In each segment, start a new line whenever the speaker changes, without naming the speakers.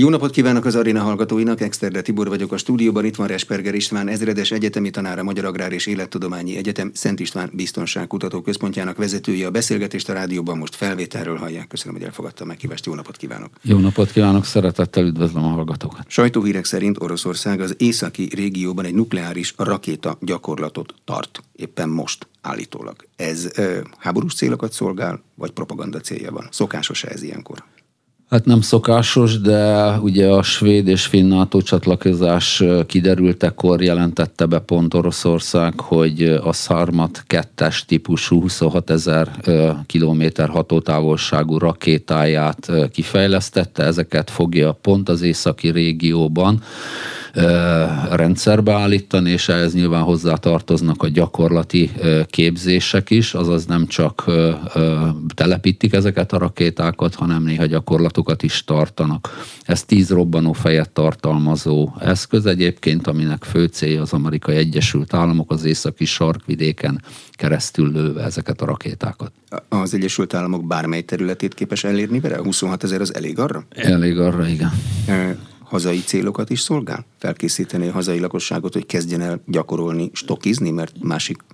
Jó napot kívánok az aréna hallgatóinak, Exterde Tibor vagyok a stúdióban, itt van Resperger István, ezredes egyetemi tanára Magyar Agrár és Élettudományi Egyetem Szent István Biztonságkutató Központjának vezetője. A beszélgetést a rádióban most felvételről hallják. Köszönöm, hogy elfogadta a meghívást. Jó napot kívánok!
Jó napot kívánok, szeretettel üdvözlöm a hallgatókat!
Sajtóhírek szerint Oroszország az északi régióban egy nukleáris rakéta gyakorlatot tart. Éppen most állítólag. Ez ö, háborús célokat szolgál, vagy propaganda célja van? Szokásos ez ilyenkor?
Hát nem szokásos, de ugye a svéd és finn NATO csatlakozás kiderültekor jelentette be pont Oroszország, hogy a Szarmat 2-es típusú 26 ezer kilométer hatótávolságú rakétáját kifejlesztette, ezeket fogja pont az északi régióban rendszerbe állítani, és ehhez nyilván hozzá tartoznak a gyakorlati képzések is, azaz nem csak telepítik ezeket a rakétákat, hanem néha gyakorlatokat is tartanak. Ez tíz robbanó fejet tartalmazó eszköz egyébként, aminek fő célja az amerikai Egyesült Államok az északi sarkvidéken keresztül lőve ezeket a rakétákat.
Az Egyesült Államok bármely területét képes elérni vele? 26 ezer az elég arra?
Elég arra, igen
hazai célokat is szolgál? Felkészíteni a hazai lakosságot, hogy kezdjen el gyakorolni, stokizni, mert másik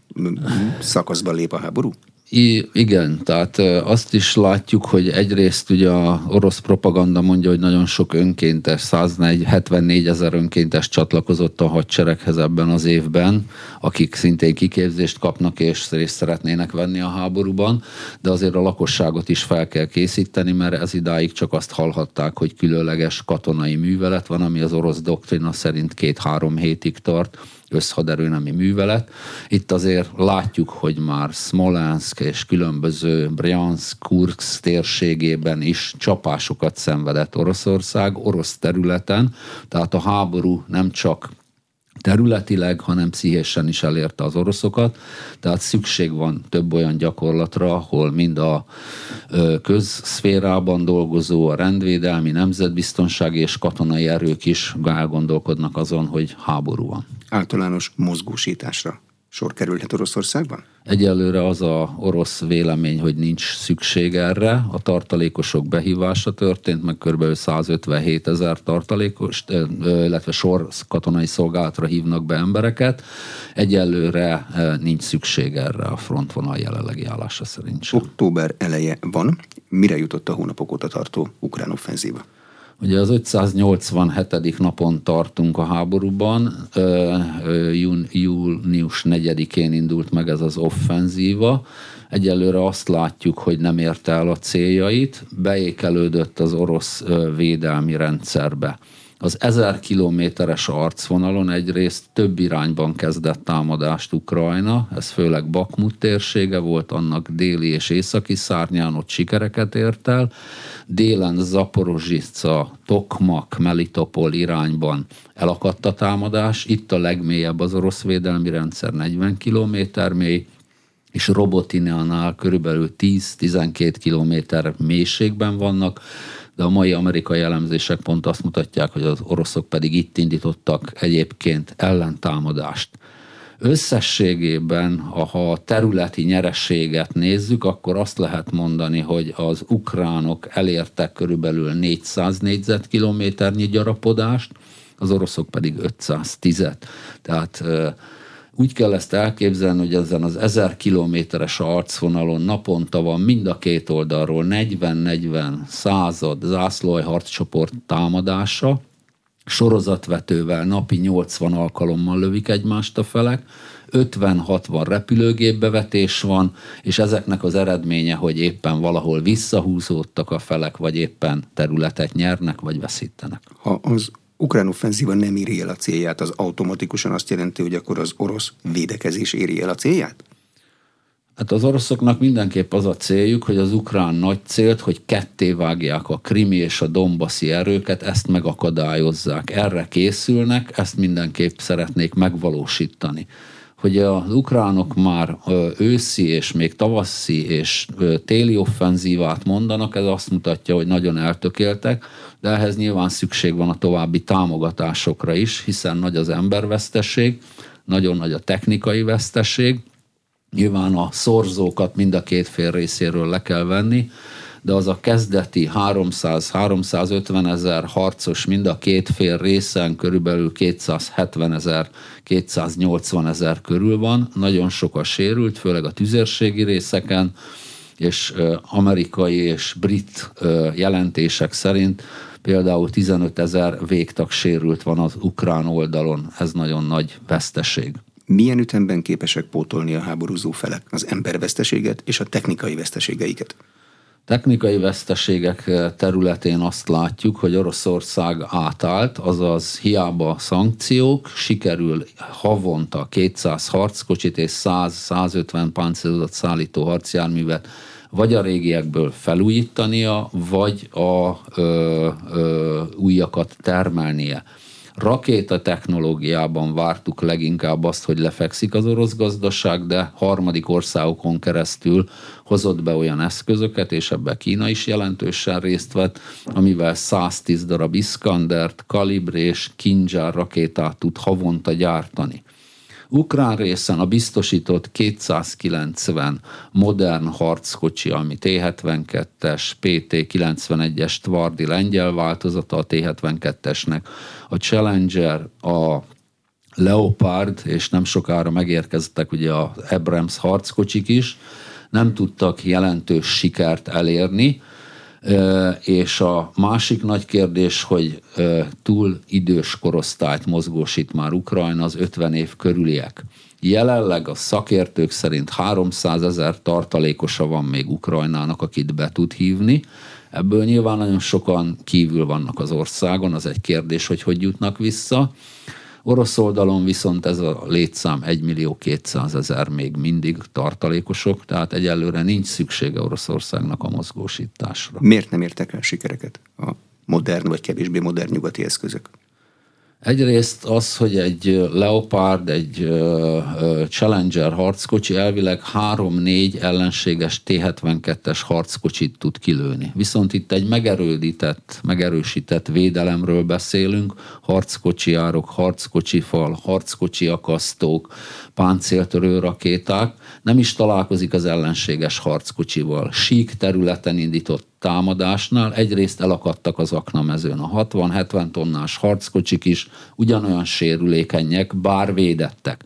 szakaszban lép a háború?
I, igen, tehát azt is látjuk, hogy egyrészt ugye a orosz propaganda mondja, hogy nagyon sok önkéntes, 174 ezer önkéntes csatlakozott a hadsereghez ebben az évben, akik szintén kiképzést kapnak és részt szeretnének venni a háborúban, de azért a lakosságot is fel kell készíteni, mert ez idáig csak azt hallhatták, hogy különleges katonai művelet van, ami az orosz doktrina szerint két-három hétig tart, összhaderőnemi művelet. Itt azért látjuk, hogy már Smolensk és különböző Bryansk, Kursk térségében is csapásokat szenvedett Oroszország, orosz területen, tehát a háború nem csak területileg, hanem pszichésen is elérte az oroszokat, tehát szükség van több olyan gyakorlatra, ahol mind a közszférában dolgozó, a rendvédelmi, nemzetbiztonsági és katonai erők is elgondolkodnak azon, hogy háború van.
Általános mozgósításra sor kerülhet Oroszországban?
Egyelőre az a orosz vélemény, hogy nincs szükség erre. A tartalékosok behívása történt, meg kb. 157 ezer tartalékos, illetve sor katonai szolgálatra hívnak be embereket. Egyelőre nincs szükség erre a frontvonal jelenlegi állása szerint sem.
Október eleje van. Mire jutott a hónapok óta tartó ukrán offenzíva?
Ugye az 587. napon tartunk a háborúban, június 4-én indult meg ez az offenzíva. Egyelőre azt látjuk, hogy nem érte el a céljait, beékelődött az orosz védelmi rendszerbe. Az ezer kilométeres arcvonalon egyrészt több irányban kezdett támadást Ukrajna, ez főleg Bakmut térsége volt, annak déli és északi szárnyán ott sikereket ért el, délen Zaporozsica, Tokmak, Melitopol irányban elakadt a támadás, itt a legmélyebb az orosz védelmi rendszer 40 kilométer mély, és Robotinánál körülbelül 10-12 kilométer mélységben vannak, de a mai amerikai elemzések pont azt mutatják, hogy az oroszok pedig itt indítottak egyébként ellentámadást. Összességében, ha a területi nyerességet nézzük, akkor azt lehet mondani, hogy az ukránok elértek körülbelül 400 négyzetkilométernyi gyarapodást, az oroszok pedig 510-et. Tehát úgy kell ezt elképzelni, hogy ezen az ezer kilométeres arcvonalon naponta van mind a két oldalról 40-40 század zászlói harccsoport támadása, sorozatvetővel napi 80 alkalommal lövik egymást a felek, 50-60 repülőgépbevetés van, és ezeknek az eredménye, hogy éppen valahol visszahúzódtak a felek, vagy éppen területet nyernek, vagy veszítenek.
Ha az ukrán offenzíva nem éri el a célját, az automatikusan azt jelenti, hogy akkor az orosz védekezés éri el a célját?
Hát az oroszoknak mindenképp az a céljuk, hogy az ukrán nagy célt, hogy ketté vágják a krimi és a dombaszi erőket, ezt megakadályozzák. Erre készülnek, ezt mindenképp szeretnék megvalósítani hogy az ukránok már őszi és még tavaszi és téli offenzívát mondanak, ez azt mutatja, hogy nagyon eltökéltek, de ehhez nyilván szükség van a további támogatásokra is, hiszen nagy az embervesztesség, nagyon nagy a technikai vesztesség, nyilván a szorzókat mind a két fél részéről le kell venni, de az a kezdeti 300-350 ezer harcos mind a két fél részen körülbelül 270 ezer, 280 ezer körül van. Nagyon sok a sérült, főleg a tüzérségi részeken, és amerikai és brit jelentések szerint például 15 ezer végtag sérült van az ukrán oldalon. Ez nagyon nagy veszteség
milyen ütemben képesek pótolni a háborúzó felek az emberveszteséget és a technikai veszteségeiket?
Technikai veszteségek területén azt látjuk, hogy Oroszország átállt, azaz hiába szankciók, sikerül havonta 200 harckocsit és 100-150 páncélozott szállító harcjárművet vagy a régiekből felújítania, vagy a ö, ö, újakat termelnie rakéta technológiában vártuk leginkább azt, hogy lefekszik az orosz gazdaság, de harmadik országokon keresztül hozott be olyan eszközöket, és ebbe Kína is jelentősen részt vett, amivel 110 darab Iskandert, Kalibre és Kinzsár rakétát tud havonta gyártani. Ukrán részen a biztosított 290 modern harckocsi, ami T-72-es, PT-91-es Tvardi lengyel változata a T-72-esnek, a Challenger, a Leopard, és nem sokára megérkeztek ugye a Abrams harckocsik is, nem tudtak jelentős sikert elérni, és a másik nagy kérdés, hogy túl idős korosztályt mozgósít már Ukrajna, az 50 év körüliek. Jelenleg a szakértők szerint 300 ezer tartalékosa van még Ukrajnának, akit be tud hívni. Ebből nyilván nagyon sokan kívül vannak az országon, az egy kérdés, hogy hogy jutnak vissza. Orosz oldalon viszont ez a létszám 1 millió 200 ezer még mindig tartalékosok, tehát egyelőre nincs szüksége Oroszországnak a mozgósításra.
Miért nem értek el sikereket a modern vagy kevésbé modern nyugati eszközök?
Egyrészt az, hogy egy Leopard, egy Challenger harckocsi elvileg 3-4 ellenséges T-72-es harckocsit tud kilőni. Viszont itt egy megerődített, megerősített védelemről beszélünk, harckocsi árok, harckocsi fal, harckocsi akasztók, páncéltörő rakéták, nem is találkozik az ellenséges harckocsival. Sík területen indított támadásnál egyrészt elakadtak az aknamezőn. A 60-70 tonnás harckocsik is ugyanolyan sérülékenyek, bár védettek.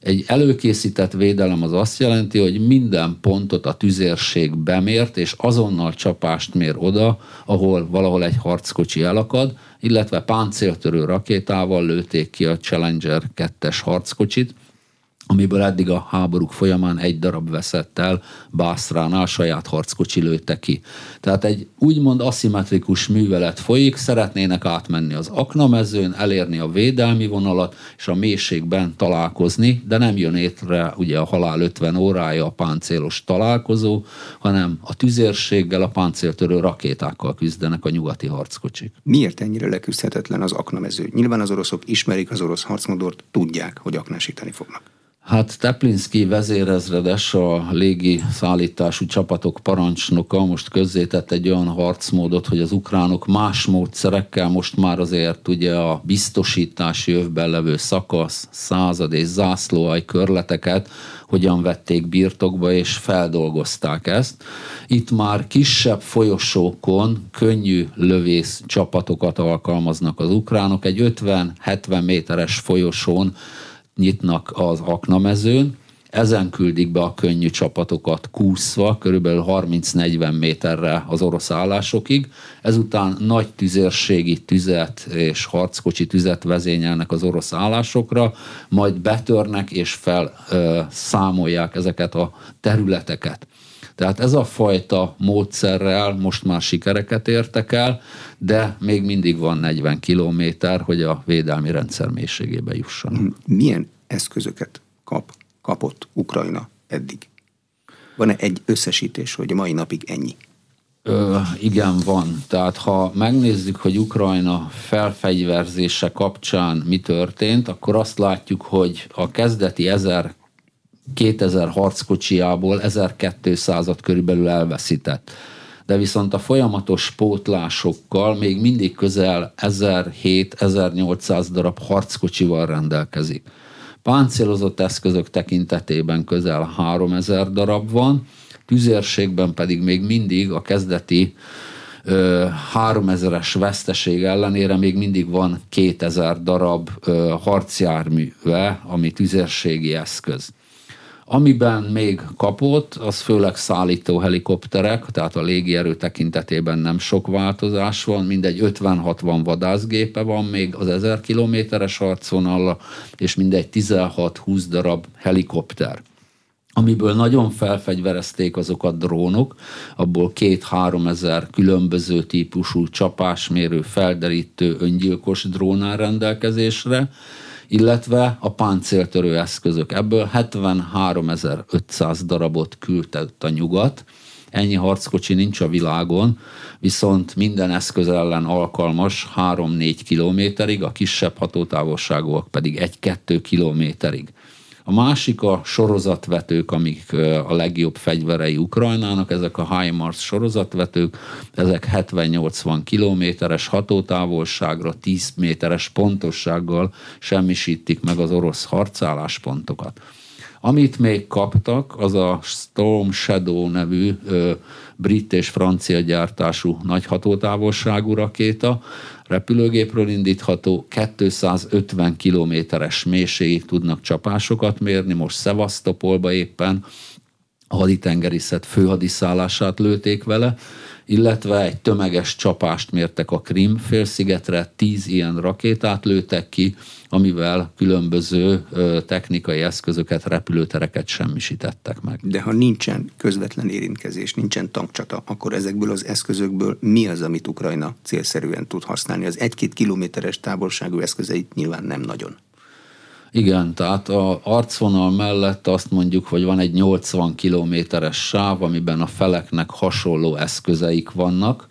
Egy előkészített védelem az azt jelenti, hogy minden pontot a tüzérség bemért, és azonnal csapást mér oda, ahol valahol egy harckocsi elakad, illetve páncéltörő rakétával lőték ki a Challenger 2-es harckocsit, amiből eddig a háborúk folyamán egy darab veszett el, Bászránál saját harckocsi lőtte ki. Tehát egy úgymond aszimmetrikus művelet folyik, szeretnének átmenni az aknamezőn, elérni a védelmi vonalat, és a mélységben találkozni, de nem jön étre ugye a halál 50 órája a páncélos találkozó, hanem a tüzérséggel, a páncéltörő rakétákkal küzdenek a nyugati harckocsik.
Miért ennyire leküzdhetetlen az aknamező? Nyilván az oroszok ismerik az orosz harcmodort, tudják, hogy aknásítani fognak.
Hát Teplinski vezérezredes, a légi szállítású csapatok parancsnoka most közzétett egy olyan harcmódot, hogy az ukránok más módszerekkel most már azért ugye a biztosítási övben levő szakasz, század és zászlóaj körleteket hogyan vették birtokba és feldolgozták ezt. Itt már kisebb folyosókon könnyű lövész csapatokat alkalmaznak az ukránok. Egy 50-70 méteres folyosón nyitnak az aknamezőn, ezen küldik be a könnyű csapatokat kúszva, körülbelül 30-40 méterre az orosz állásokig. Ezután nagy tüzérségi tüzet és harckocsi tüzet vezényelnek az orosz állásokra, majd betörnek és felszámolják ezeket a területeket. Tehát ez a fajta módszerrel most már sikereket értek el, de még mindig van 40 kilométer, hogy a védelmi rendszer mélységébe jussanak.
Milyen eszközöket kap, kapott Ukrajna eddig? Van-e egy összesítés, hogy a mai napig ennyi?
Ö, igen, van. Tehát ha megnézzük, hogy Ukrajna felfegyverzése kapcsán mi történt, akkor azt látjuk, hogy a kezdeti 1000 2000 harckocsiából 1200-at körülbelül elveszített. De viszont a folyamatos pótlásokkal még mindig közel 1700-1800 darab harckocsival rendelkezik. Páncélozott eszközök tekintetében közel 3000 darab van, tüzérségben pedig még mindig a kezdeti 3000-es veszteség ellenére még mindig van 2000 darab harcjárműve, ami tüzérségi eszköz. Amiben még kapott, az főleg szállító helikopterek, tehát a légierő tekintetében nem sok változás van, mindegy 50-60 vadászgépe van még az 1000 kilométeres harcvonalla, és mindegy 16-20 darab helikopter. Amiből nagyon felfegyverezték azokat drónok, abból két-három ezer különböző típusú csapásmérő, felderítő, öngyilkos drón áll rendelkezésre, illetve a páncéltörő eszközök. Ebből 73.500 darabot küldött a nyugat, ennyi harckocsi nincs a világon, viszont minden eszköz ellen alkalmas 3-4 kilométerig, a kisebb hatótávolságúak pedig 1-2 kilométerig. A másik a sorozatvetők, amik a legjobb fegyverei Ukrajnának, ezek a HIMARS sorozatvetők, ezek 70-80 kilométeres hatótávolságra, 10 méteres pontossággal semmisítik meg az orosz harcálláspontokat. Amit még kaptak, az a Storm Shadow nevű ö, brit és francia gyártású nagy hatótávolságú rakéta, repülőgépről indítható, 250 kilométeres mélységig tudnak csapásokat mérni, most Szevasztopolba éppen a haditengerészet főhadiszállását lőték vele, illetve egy tömeges csapást mértek a Krim félszigetre, tíz ilyen rakétát lőttek ki, amivel különböző technikai eszközöket, repülőtereket semmisítettek meg.
De ha nincsen közvetlen érintkezés, nincsen tankcsata, akkor ezekből az eszközökből mi az, amit Ukrajna célszerűen tud használni? Az egy-két kilométeres távolságú eszközeit nyilván nem nagyon.
Igen, tehát a arcvonal mellett azt mondjuk, hogy van egy 80 kilométeres sáv, amiben a feleknek hasonló eszközeik vannak,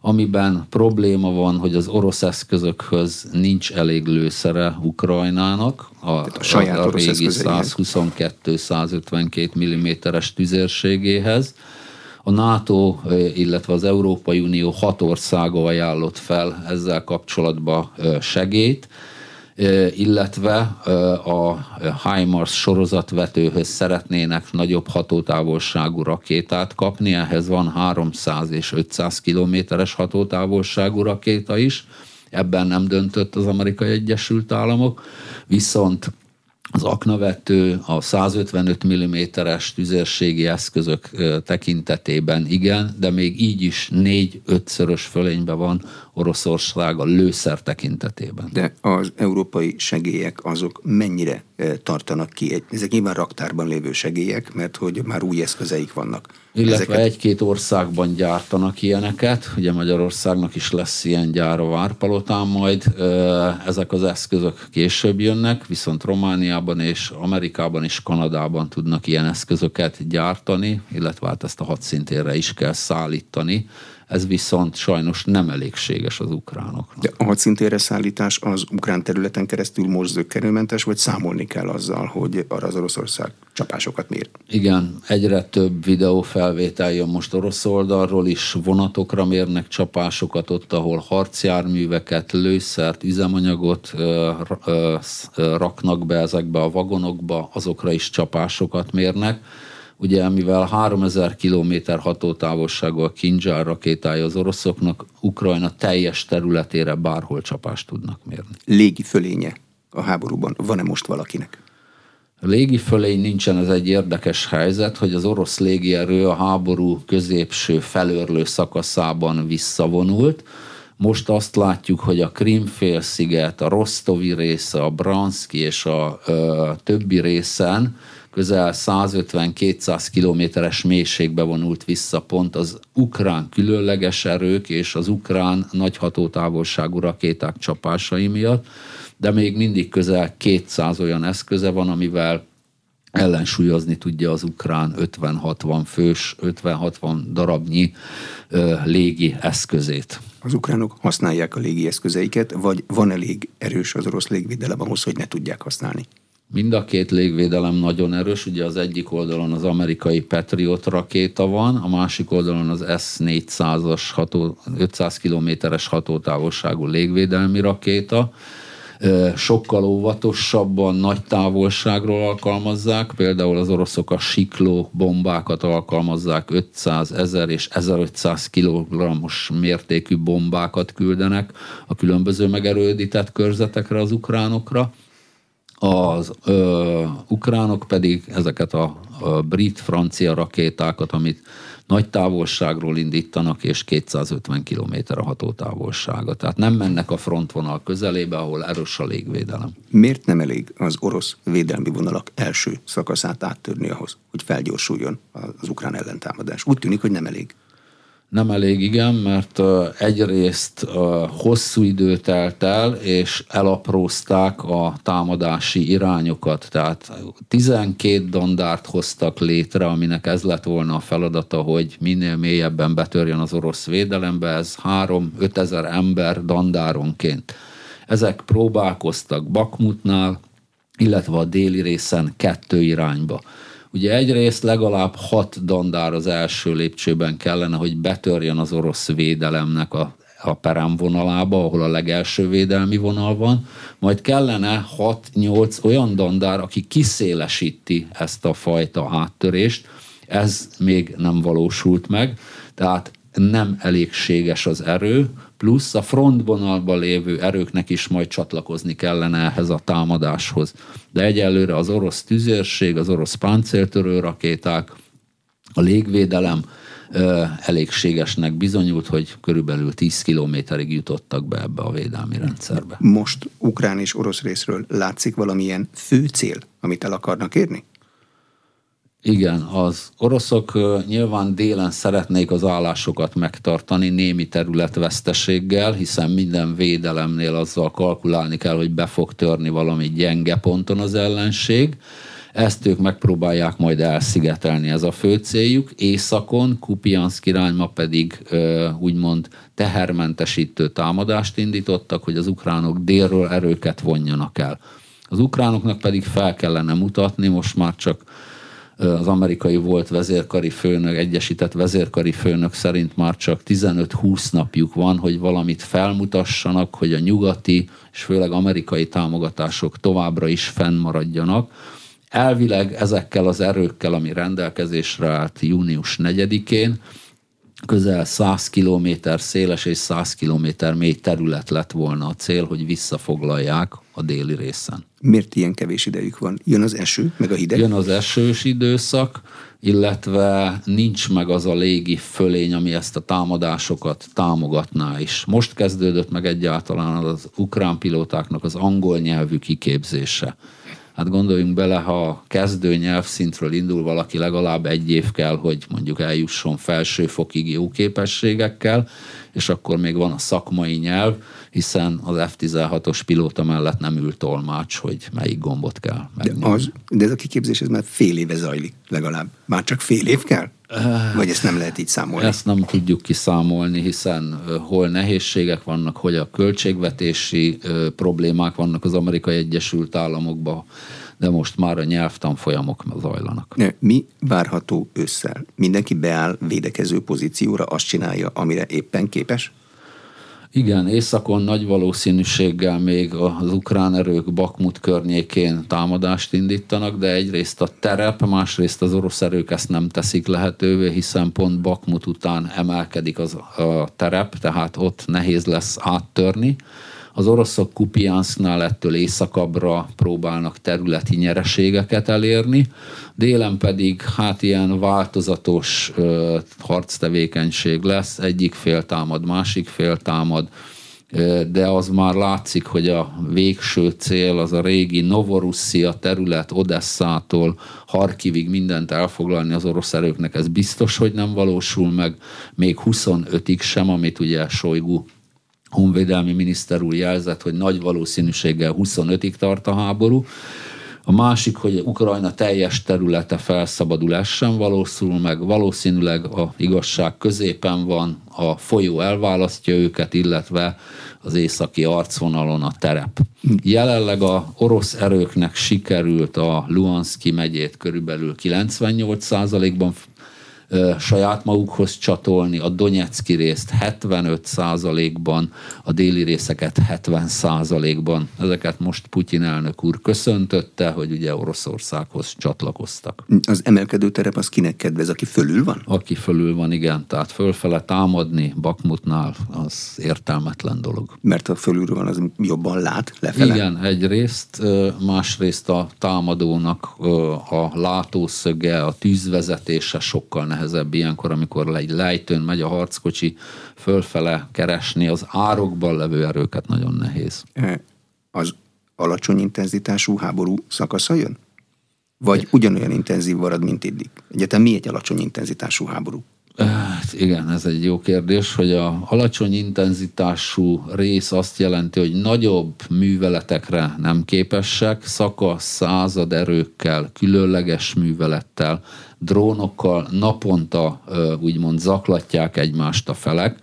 amiben probléma van, hogy az orosz eszközökhöz nincs elég lőszere Ukrajnának, a, a, saját a, a régi 122-152 mm-es tüzérségéhez. A NATO, illetve az Európai Unió hat országa ajánlott fel ezzel kapcsolatban segét, illetve a HIMARS sorozatvetőhöz szeretnének nagyobb hatótávolságú rakétát kapni, ehhez van 300 és 500 kilométeres hatótávolságú rakéta is, ebben nem döntött az Amerikai Egyesült Államok, viszont az aknavető, a 155 mm-es tüzérségi eszközök tekintetében igen, de még így is négy-ötszörös fölényben van Oroszország a lőszer tekintetében.
De az európai segélyek azok mennyire tartanak ki? Ezek nyilván raktárban lévő segélyek, mert hogy már új eszközeik vannak.
Illetve Ezeket... egy-két országban gyártanak ilyeneket, ugye Magyarországnak is lesz ilyen gyár a Várpalotán majd, ezek az eszközök később jönnek, viszont Romániában és Amerikában és Kanadában tudnak ilyen eszközöket gyártani, illetve hát ezt a hadszintérre is kell szállítani, ez viszont sajnos nem elégséges az ukránoknak.
De a hadszintére szállítás az ukrán területen keresztül most zöggenőmentes, vagy számolni kell azzal, hogy arra az Oroszország csapásokat mér?
Igen, egyre több videófelvétel jön most orosz oldalról is, vonatokra mérnek csapásokat ott, ahol harcjárműveket, lőszert, üzemanyagot ö, ö, ö, raknak be ezekbe a vagonokba, azokra is csapásokat mérnek Ugye, mivel 3000 km hatótávolságú a Kinzsár rakétája az oroszoknak, Ukrajna teljes területére bárhol csapást tudnak mérni.
Légi fölénye a háborúban van-e most valakinek?
A légi fölény nincsen, ez egy érdekes helyzet, hogy az orosz légierő a háború középső felörlő szakaszában visszavonult. Most azt látjuk, hogy a Krimfélsziget, a Rostovi része, a Branszki és a ö, többi részen közel 150-200 kilométeres mélységbe vonult vissza pont az ukrán különleges erők és az ukrán nagy hatótávolságú rakéták csapásai miatt, de még mindig közel 200 olyan eszköze van, amivel ellensúlyozni tudja az ukrán 50-60 fős, 50-60 darabnyi ö, légi eszközét.
Az ukránok használják a légi eszközeiket, vagy van elég erős az orosz légvédelem ahhoz, hogy ne tudják használni?
Mind a két légvédelem nagyon erős, ugye az egyik oldalon az amerikai Patriot rakéta van, a másik oldalon az S-400-as 500 kilométeres hatótávolságú légvédelmi rakéta. sokkal óvatosabban, nagy távolságról alkalmazzák, például az oroszok a sikló bombákat alkalmazzák, 500, 1000 és 1500 kg-os mértékű bombákat küldenek a különböző megerődített körzetekre az ukránokra, az ö, ukránok pedig ezeket a, a brit-francia rakétákat, amit nagy távolságról indítanak, és 250 km a hatótávolsága. Tehát nem mennek a frontvonal közelébe, ahol erős a légvédelem.
Miért nem elég az orosz védelmi vonalak első szakaszát áttörni ahhoz, hogy felgyorsuljon az ukrán ellentámadás? Úgy tűnik, hogy nem elég.
Nem elég, igen, mert egyrészt hosszú idő telt el, és elaprózták a támadási irányokat. Tehát 12 dandárt hoztak létre, aminek ez lett volna a feladata, hogy minél mélyebben betörjön az orosz védelembe. Ez 3-5 ezer ember dandáronként. Ezek próbálkoztak Bakmutnál, illetve a déli részen kettő irányba. Ugye egyrészt legalább hat dandár az első lépcsőben kellene, hogy betörjön az orosz védelemnek a a peremvonalába, ahol a legelső védelmi vonal van, majd kellene 6-8 olyan dandár, aki kiszélesíti ezt a fajta áttörést, ez még nem valósult meg, tehát nem elégséges az erő, plusz a frontvonalban lévő erőknek is majd csatlakozni kellene ehhez a támadáshoz. De egyelőre az orosz tüzérség, az orosz páncéltörő rakéták, a légvédelem ö, elégségesnek bizonyult, hogy körülbelül 10 kilométerig jutottak be ebbe a védelmi rendszerbe.
Most ukrán és orosz részről látszik valamilyen fő cél, amit el akarnak érni?
Igen, az oroszok nyilván délen szeretnék az állásokat megtartani némi területveszteséggel, hiszen minden védelemnél azzal kalkulálni kell, hogy be fog törni valami gyenge ponton az ellenség. Ezt ők megpróbálják majd elszigetelni, ez a fő céljuk. Északon, Kupiansk irányba pedig úgymond tehermentesítő támadást indítottak, hogy az ukránok délről erőket vonjanak el. Az ukránoknak pedig fel kellene mutatni, most már csak az amerikai volt vezérkari főnök, egyesített vezérkari főnök szerint már csak 15-20 napjuk van, hogy valamit felmutassanak, hogy a nyugati és főleg amerikai támogatások továbbra is fennmaradjanak. Elvileg ezekkel az erőkkel, ami rendelkezésre állt június 4-én, közel 100 km széles és 100 km mély terület lett volna a cél, hogy visszafoglalják a déli részen.
Miért ilyen kevés idejük van? Jön az eső, meg a hideg?
Jön az esős időszak, illetve nincs meg az a légi fölény, ami ezt a támadásokat támogatná is. Most kezdődött meg egyáltalán az ukrán pilótáknak az angol nyelvű kiképzése. Hát gondoljunk bele, ha kezdő nyelvszintről indul valaki, legalább egy év kell, hogy mondjuk eljusson felsőfokig jó képességekkel, és akkor még van a szakmai nyelv, hiszen az F-16-os pilóta mellett nem ül tolmács, hogy melyik gombot kell
megnyomni. De, az, de ez a kiképzés ez már fél éve zajlik legalább. Már csak fél év kell? Vagy ezt nem lehet így számolni?
Ezt nem tudjuk kiszámolni, hiszen hol nehézségek vannak, hogy a költségvetési problémák vannak az Amerikai Egyesült Államokban, de most már a nyelvtanfolyamok zajlanak.
Mi várható ősszel? Mindenki beáll védekező pozícióra, azt csinálja, amire éppen képes?
Igen, északon nagy valószínűséggel még az ukrán erők Bakmut környékén támadást indítanak, de egyrészt a terep, másrészt az orosz erők ezt nem teszik lehetővé, hiszen pont Bakmut után emelkedik az, a terep, tehát ott nehéz lesz áttörni. Az oroszok Kupiansknál ettől északabbra próbálnak területi nyereségeket elérni, délen pedig hát ilyen változatos ö, harctevékenység lesz, egyik fél támad, másik fél támad, de az már látszik, hogy a végső cél az a régi Novorusszia terület Odesszától Harkivig mindent elfoglalni az orosz erőknek, ez biztos, hogy nem valósul meg, még 25-ig sem, amit ugye Sojgu honvédelmi miniszter úr jelzett, hogy nagy valószínűséggel 25-ig tart a háború. A másik, hogy Ukrajna teljes területe felszabadul, ez sem valószínű meg, valószínűleg a igazság középen van, a folyó elválasztja őket, illetve az északi arcvonalon a terep. Jelenleg a orosz erőknek sikerült a Luhanszki megyét körülbelül 98%-ban saját magukhoz csatolni, a Donetszki részt 75%-ban, a déli részeket 70%-ban. Ezeket most Putyin elnök úr köszöntötte, hogy ugye Oroszországhoz csatlakoztak.
Az emelkedő terep az kinek kedvez, aki fölül van?
Aki fölül van, igen. Tehát fölfele támadni Bakmutnál az értelmetlen dolog.
Mert a fölülről van, az jobban lát lefele?
Igen, egyrészt, másrészt a támadónak a látószöge, a tűzvezetése sokkal nehezebb ilyenkor, amikor egy lejtőn megy a harckocsi fölfele keresni, az árokban levő erőket nagyon nehéz.
Az alacsony intenzitású háború szakasza jön? Vagy ugyanolyan intenzív marad, mint eddig? Egyetem mi egy alacsony intenzitású háború?
Hát igen, ez egy jó kérdés, hogy a alacsony intenzitású rész azt jelenti, hogy nagyobb műveletekre nem képesek, szakasz, század erőkkel, különleges művelettel, drónokkal naponta úgymond zaklatják egymást a felek,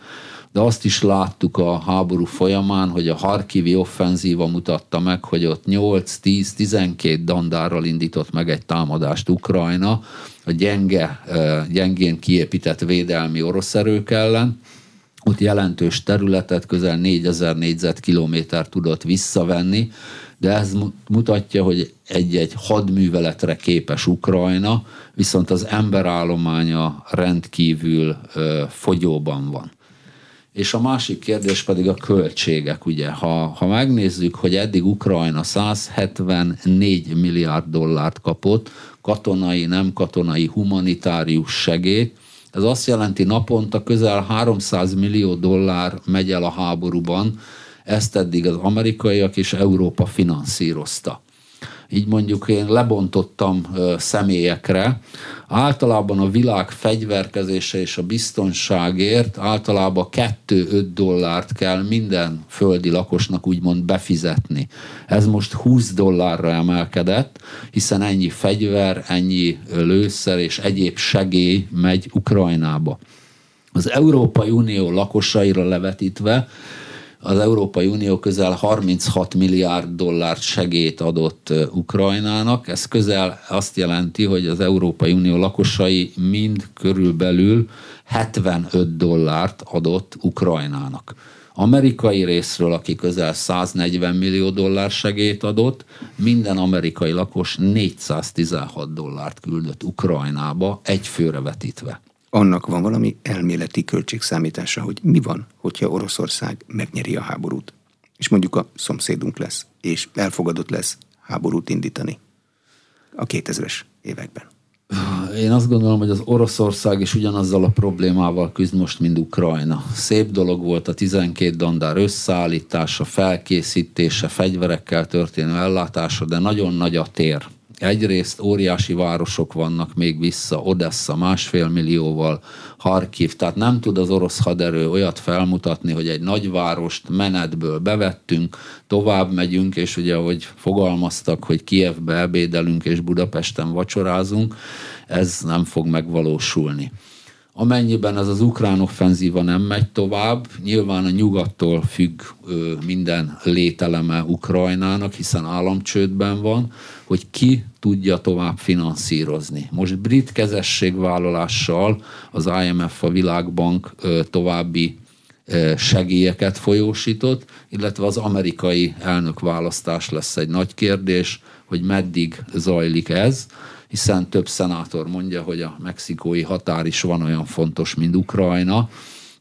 de azt is láttuk a háború folyamán, hogy a Harkivi offenzíva mutatta meg, hogy ott 8-10-12 dandárral indított meg egy támadást Ukrajna, a gyenge, gyengén kiépített védelmi orosz erők ellen, ott jelentős területet, közel 4000 négyzetkilométer tudott visszavenni, de ez mutatja, hogy egy-egy hadműveletre képes Ukrajna, viszont az emberállománya rendkívül fogyóban van. És a másik kérdés pedig a költségek, ugye. Ha, ha megnézzük, hogy eddig Ukrajna 174 milliárd dollárt kapott, katonai, nem katonai, humanitárius segélyt, ez azt jelenti naponta közel 300 millió dollár megy el a háborúban, ezt eddig az amerikaiak és Európa finanszírozta így mondjuk én lebontottam személyekre. Általában a világ fegyverkezése és a biztonságért általában 2-5 dollárt kell minden földi lakosnak úgymond befizetni. Ez most 20 dollárra emelkedett, hiszen ennyi fegyver, ennyi lőszer és egyéb segély megy Ukrajnába. Az Európai Unió lakosaira levetítve az Európai Unió közel 36 milliárd dollárt segét adott Ukrajnának. Ez közel azt jelenti, hogy az Európai Unió lakosai mind körülbelül 75 dollárt adott Ukrajnának. Amerikai részről, aki közel 140 millió dollár segét adott, minden amerikai lakos 416 dollárt küldött Ukrajnába, egy főre vetítve
annak van valami elméleti költségszámítása, hogy mi van, hogyha Oroszország megnyeri a háborút, és mondjuk a szomszédunk lesz, és elfogadott lesz háborút indítani a 2000-es években.
Én azt gondolom, hogy az Oroszország is ugyanazzal a problémával küzd most, mint Ukrajna. Szép dolog volt a 12 dandár összeállítása, felkészítése, fegyverekkel történő ellátása, de nagyon nagy a tér Egyrészt óriási városok vannak még vissza, Odessa másfél millióval, Harkiv, tehát nem tud az orosz haderő olyat felmutatni, hogy egy nagyvárost menetből bevettünk, tovább megyünk, és ugye, ahogy fogalmaztak, hogy Kievbe ebédelünk és Budapesten vacsorázunk, ez nem fog megvalósulni. Amennyiben ez az ukrán offenzíva nem megy tovább, nyilván a nyugattól függ minden lételeme Ukrajnának, hiszen államcsődben van, hogy ki tudja tovább finanszírozni. Most brit kezességvállalással az IMF, a Világbank további segélyeket folyósított, illetve az amerikai elnökválasztás lesz egy nagy kérdés, hogy meddig zajlik ez hiszen több szenátor mondja, hogy a mexikói határ is van olyan fontos, mint Ukrajna,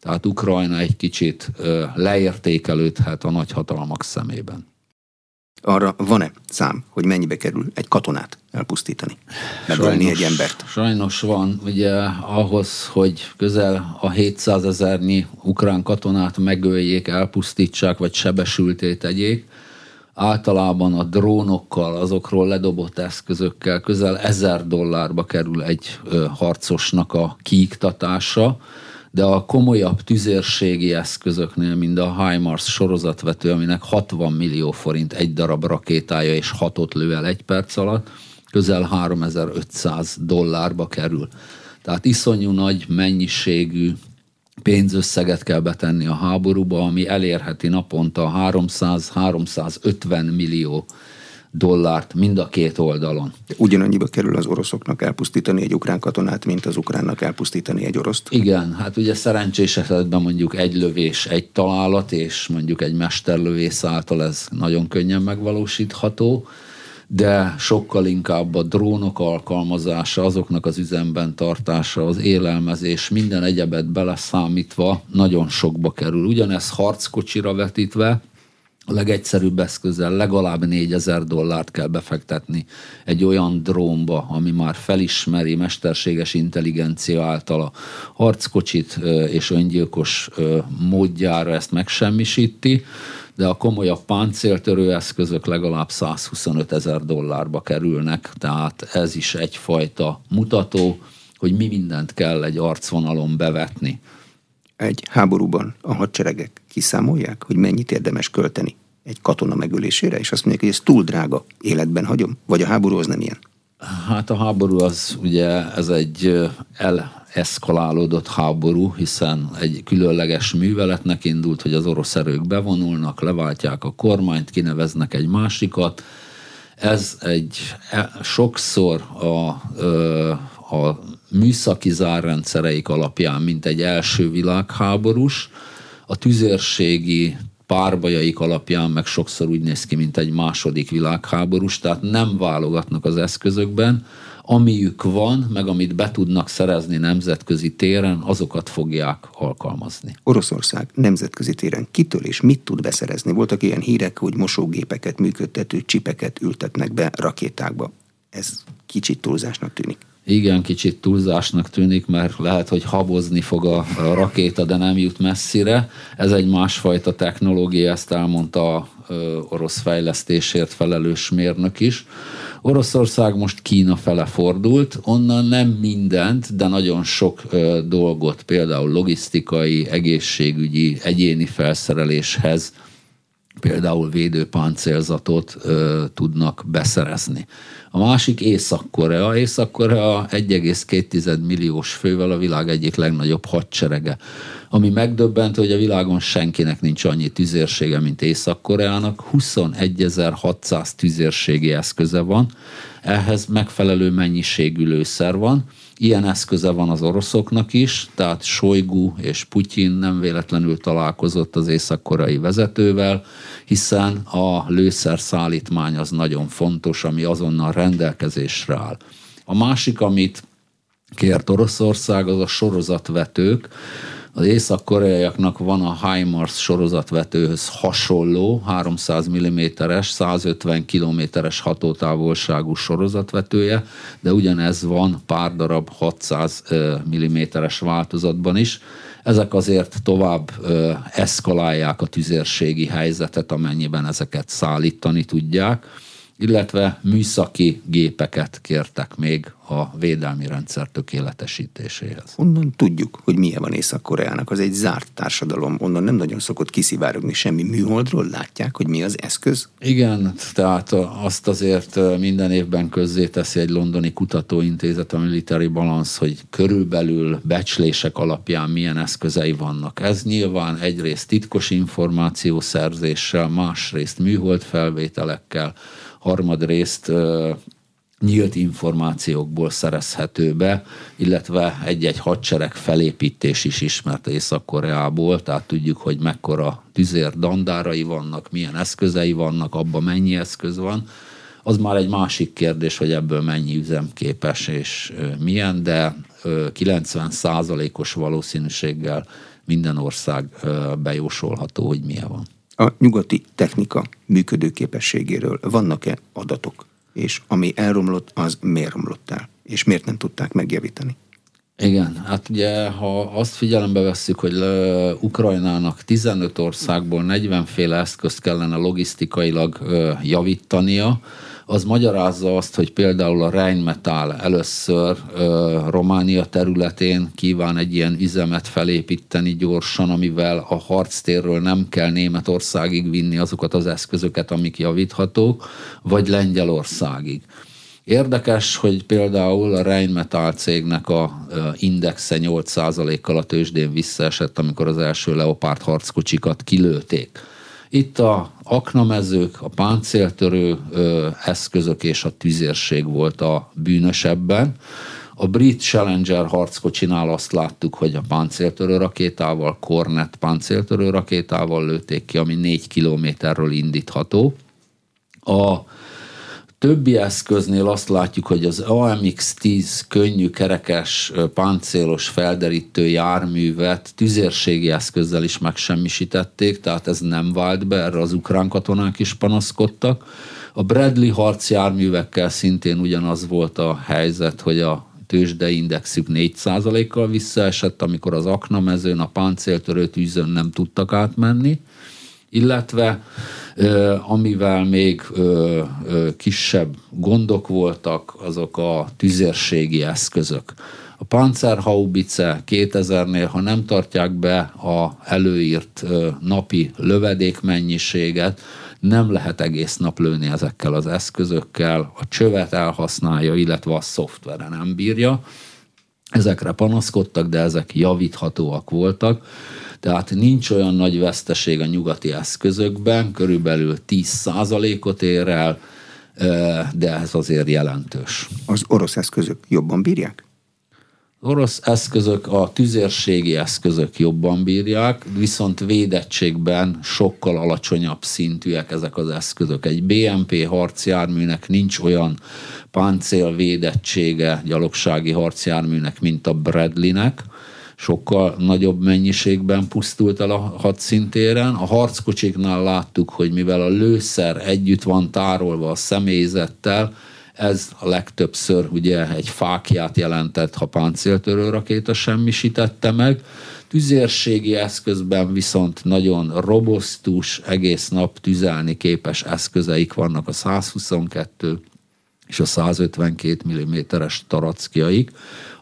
tehát Ukrajna egy kicsit leértékelődhet a nagyhatalmak szemében.
Arra van-e szám, hogy mennyibe kerül egy katonát elpusztítani, megölni egy embert?
Sajnos van, ugye ahhoz, hogy közel a 700 ezernyi ukrán katonát megöljék, elpusztítsák, vagy sebesülté tegyék, általában a drónokkal, azokról ledobott eszközökkel közel ezer dollárba kerül egy harcosnak a kiiktatása, de a komolyabb tüzérségi eszközöknél, mint a HIMARS sorozatvető, aminek 60 millió forint egy darab rakétája és hatot lő el egy perc alatt, közel 3500 dollárba kerül. Tehát iszonyú nagy mennyiségű pénzösszeget kell betenni a háborúba, ami elérheti naponta 300-350 millió dollárt mind a két oldalon.
Ugyanannyiba kerül az oroszoknak elpusztítani egy ukrán katonát, mint az ukránnak elpusztítani egy oroszt?
Igen, hát ugye szerencsés esetben mondjuk egy lövés, egy találat, és mondjuk egy mesterlövész által ez nagyon könnyen megvalósítható de sokkal inkább a drónok alkalmazása, azoknak az üzemben tartása, az élelmezés, minden egyebet beleszámítva nagyon sokba kerül. Ugyanez harckocsira vetítve, a legegyszerűbb eszközzel legalább 4000 dollárt kell befektetni egy olyan drónba, ami már felismeri mesterséges intelligencia által a harckocsit és öngyilkos módjára ezt megsemmisíti, de a komolyabb páncéltörő eszközök legalább 125 ezer dollárba kerülnek, tehát ez is egyfajta mutató, hogy mi mindent kell egy arcvonalon bevetni.
Egy háborúban a hadseregek kiszámolják, hogy mennyit érdemes költeni egy katona megölésére, és azt mondják, hogy ez túl drága, életben hagyom, vagy a háború az nem ilyen?
Hát a háború az ugye ez egy eleszkalálódott háború, hiszen egy különleges műveletnek indult, hogy az orosz erők bevonulnak, leváltják a kormányt, kineveznek egy másikat. Ez egy e, sokszor a, a műszaki zárrendszereik alapján, mint egy első világháborús, a tüzérségi párbajaik alapján meg sokszor úgy néz ki, mint egy második világháborús, tehát nem válogatnak az eszközökben, amiük van, meg amit be tudnak szerezni nemzetközi téren, azokat fogják alkalmazni.
Oroszország nemzetközi téren kitől és mit tud beszerezni? Voltak ilyen hírek, hogy mosógépeket működtető csipeket ültetnek be rakétákba. Ez kicsit túlzásnak tűnik.
Igen, kicsit túlzásnak tűnik, mert lehet, hogy habozni fog a, rakéta, de nem jut messzire. Ez egy másfajta technológia, ezt elmondta a orosz fejlesztésért felelős mérnök is. Oroszország most Kína fele fordult, onnan nem mindent, de nagyon sok dolgot, például logisztikai, egészségügyi, egyéni felszereléshez, például védőpáncélzatot ö, tudnak beszerezni. A másik Észak-Korea. Észak-Korea 1,2 milliós fővel a világ egyik legnagyobb hadserege. Ami megdöbbent, hogy a világon senkinek nincs annyi tüzérsége, mint Észak-Koreának. 21.600 tüzérségi eszköze van, ehhez megfelelő mennyiségű lőszer van, Ilyen eszköze van az oroszoknak is, tehát Sojgu és Putyin nem véletlenül találkozott az észak-koreai vezetővel, hiszen a lőszerszállítmány az nagyon fontos, ami azonnal rendelkezésre áll. A másik, amit kért Oroszország, az a sorozatvetők, az észak-koreaiaknak van a HIMARS sorozatvetőhöz hasonló 300 mm-es, 150 km-es hatótávolságú sorozatvetője, de ugyanez van pár darab 600 mm-es változatban is. Ezek azért tovább eszkalálják a tüzérségi helyzetet, amennyiben ezeket szállítani tudják illetve műszaki gépeket kértek még a védelmi rendszer tökéletesítéséhez.
Onnan tudjuk, hogy milyen van Észak-Koreának, az egy zárt társadalom, onnan nem nagyon szokott kiszivárogni semmi műholdról, látják, hogy mi az eszköz?
Igen, tehát azt azért minden évben teszi egy londoni kutatóintézet, a Military Balance, hogy körülbelül becslések alapján milyen eszközei vannak. Ez nyilván egyrészt titkos információszerzéssel, másrészt műhold felvételekkel, harmadrészt nyílt információkból szerezhető be, illetve egy-egy hadsereg felépítés is ismert Észak-Koreából, tehát tudjuk, hogy mekkora tüzér dandárai vannak, milyen eszközei vannak, abban mennyi eszköz van. Az már egy másik kérdés, hogy ebből mennyi üzemképes és milyen, de 90 os valószínűséggel minden ország bejósolható, hogy milyen van
a nyugati technika működőképességéről vannak-e adatok? És ami elromlott, az miért romlott el? És miért nem tudták megjavítani?
Igen, hát ugye, ha azt figyelembe vesszük, hogy Ukrajnának 15 országból 40 féle eszközt kellene logisztikailag javítania, az magyarázza azt, hogy például a Rheinmetall először ö, Románia területén kíván egy ilyen üzemet felépíteni gyorsan, amivel a harctérről nem kell Németországig vinni azokat az eszközöket, amik javíthatók, vagy Lengyelországig. Érdekes, hogy például a Rheinmetall cégnek a indexe 8%-kal a tőzsdén visszaesett, amikor az első Leopard harckocsikat kilőték Itt a aknamezők, a páncéltörő eszközök és a tüzérség volt a bűnösebben. A brit Challenger harckocsinál azt láttuk, hogy a páncéltörő rakétával, Cornet páncéltörő rakétával lőtték ki, ami 4 kilométerről indítható. A többi eszköznél azt látjuk, hogy az AMX-10 könnyű kerekes páncélos felderítő járművet tüzérségi eszközzel is megsemmisítették, tehát ez nem vált be, erre az ukrán katonák is panaszkodtak. A Bradley harcjárművekkel szintén ugyanaz volt a helyzet, hogy a tőzsdeindexük 4%-kal visszaesett, amikor az aknamezőn, a páncéltörő tűzön nem tudtak átmenni, illetve amivel még kisebb gondok voltak, azok a tüzérségi eszközök. A Panzerhaubice 2000-nél, ha nem tartják be a előírt napi lövedékmennyiséget, nem lehet egész nap lőni ezekkel az eszközökkel, a csövet elhasználja, illetve a szoftvere nem bírja. Ezekre panaszkodtak, de ezek javíthatóak voltak tehát nincs olyan nagy veszteség a nyugati eszközökben, körülbelül 10%-ot ér el, de ez azért jelentős.
Az orosz eszközök jobban bírják?
orosz eszközök, a tüzérségi eszközök jobban bírják, viszont védettségben sokkal alacsonyabb szintűek ezek az eszközök. Egy BMP harcjárműnek nincs olyan páncél védettsége gyalogsági harcjárműnek, mint a Bradleynek, sokkal nagyobb mennyiségben pusztult el a hadszintéren. A harckocsiknál láttuk, hogy mivel a lőszer együtt van tárolva a személyzettel, ez a legtöbbször ugye egy fákját jelentett, ha páncéltörő rakéta semmisítette meg. Tüzérségi eszközben viszont nagyon robosztus, egész nap tüzelni képes eszközeik vannak a 122 és a 152 mm-es tarackiaik.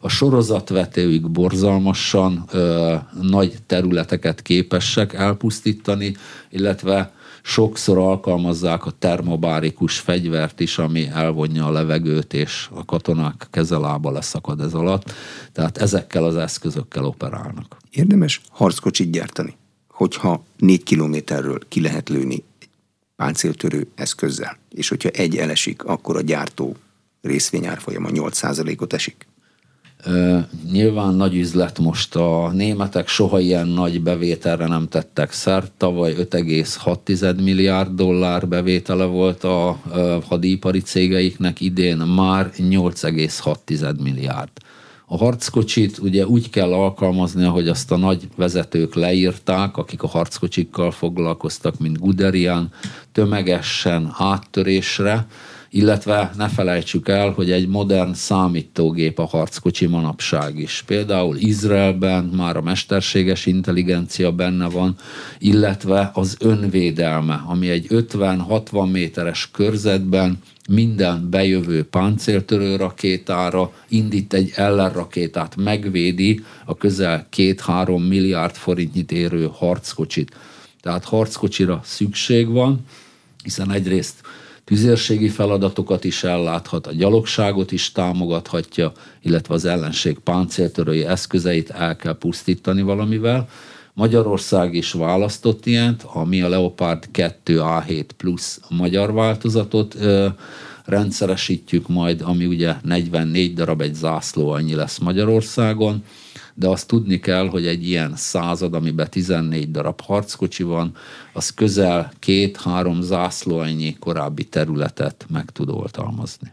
A sorozatvetőik borzalmasan ö, nagy területeket képesek elpusztítani, illetve sokszor alkalmazzák a termobárikus fegyvert is, ami elvonja a levegőt, és a katonák kezelába leszakad ez alatt. Tehát ezekkel az eszközökkel operálnak.
Érdemes harckocsit gyártani, hogyha négy kilométerről ki lehet lőni páncéltörő eszközzel, és hogyha egy elesik, akkor a gyártó részvényárfolyama 8%-ot esik.
Nyilván nagy üzlet most a németek soha ilyen nagy bevételre nem tettek szert. Tavaly 5,6 milliárd dollár bevétele volt a hadipari cégeiknek, idén már 8,6 milliárd. A harckocsit ugye úgy kell alkalmazni, ahogy azt a nagy vezetők leírták, akik a harckocsikkal foglalkoztak, mint Guderian, tömegesen áttörésre, illetve ne felejtsük el, hogy egy modern számítógép a harckocsi manapság is. Például Izraelben már a mesterséges intelligencia benne van, illetve az önvédelme, ami egy 50-60 méteres körzetben minden bejövő páncéltörő rakétára indít egy ellenrakétát, megvédi a közel 2-3 milliárd forintnyit érő harckocsit. Tehát harckocsira szükség van, hiszen egyrészt tüzérségi feladatokat is elláthat, a gyalogságot is támogathatja, illetve az ellenség páncéltörői eszközeit el kell pusztítani valamivel. Magyarország is választott ilyent, ami a Leopard 2 A7 Plus magyar változatot rendszeresítjük majd, ami ugye 44 darab egy zászló annyi lesz Magyarországon de azt tudni kell, hogy egy ilyen század, amiben 14 darab harckocsi van, az közel két-három zászlóannyi korábbi területet meg tud oltalmazni.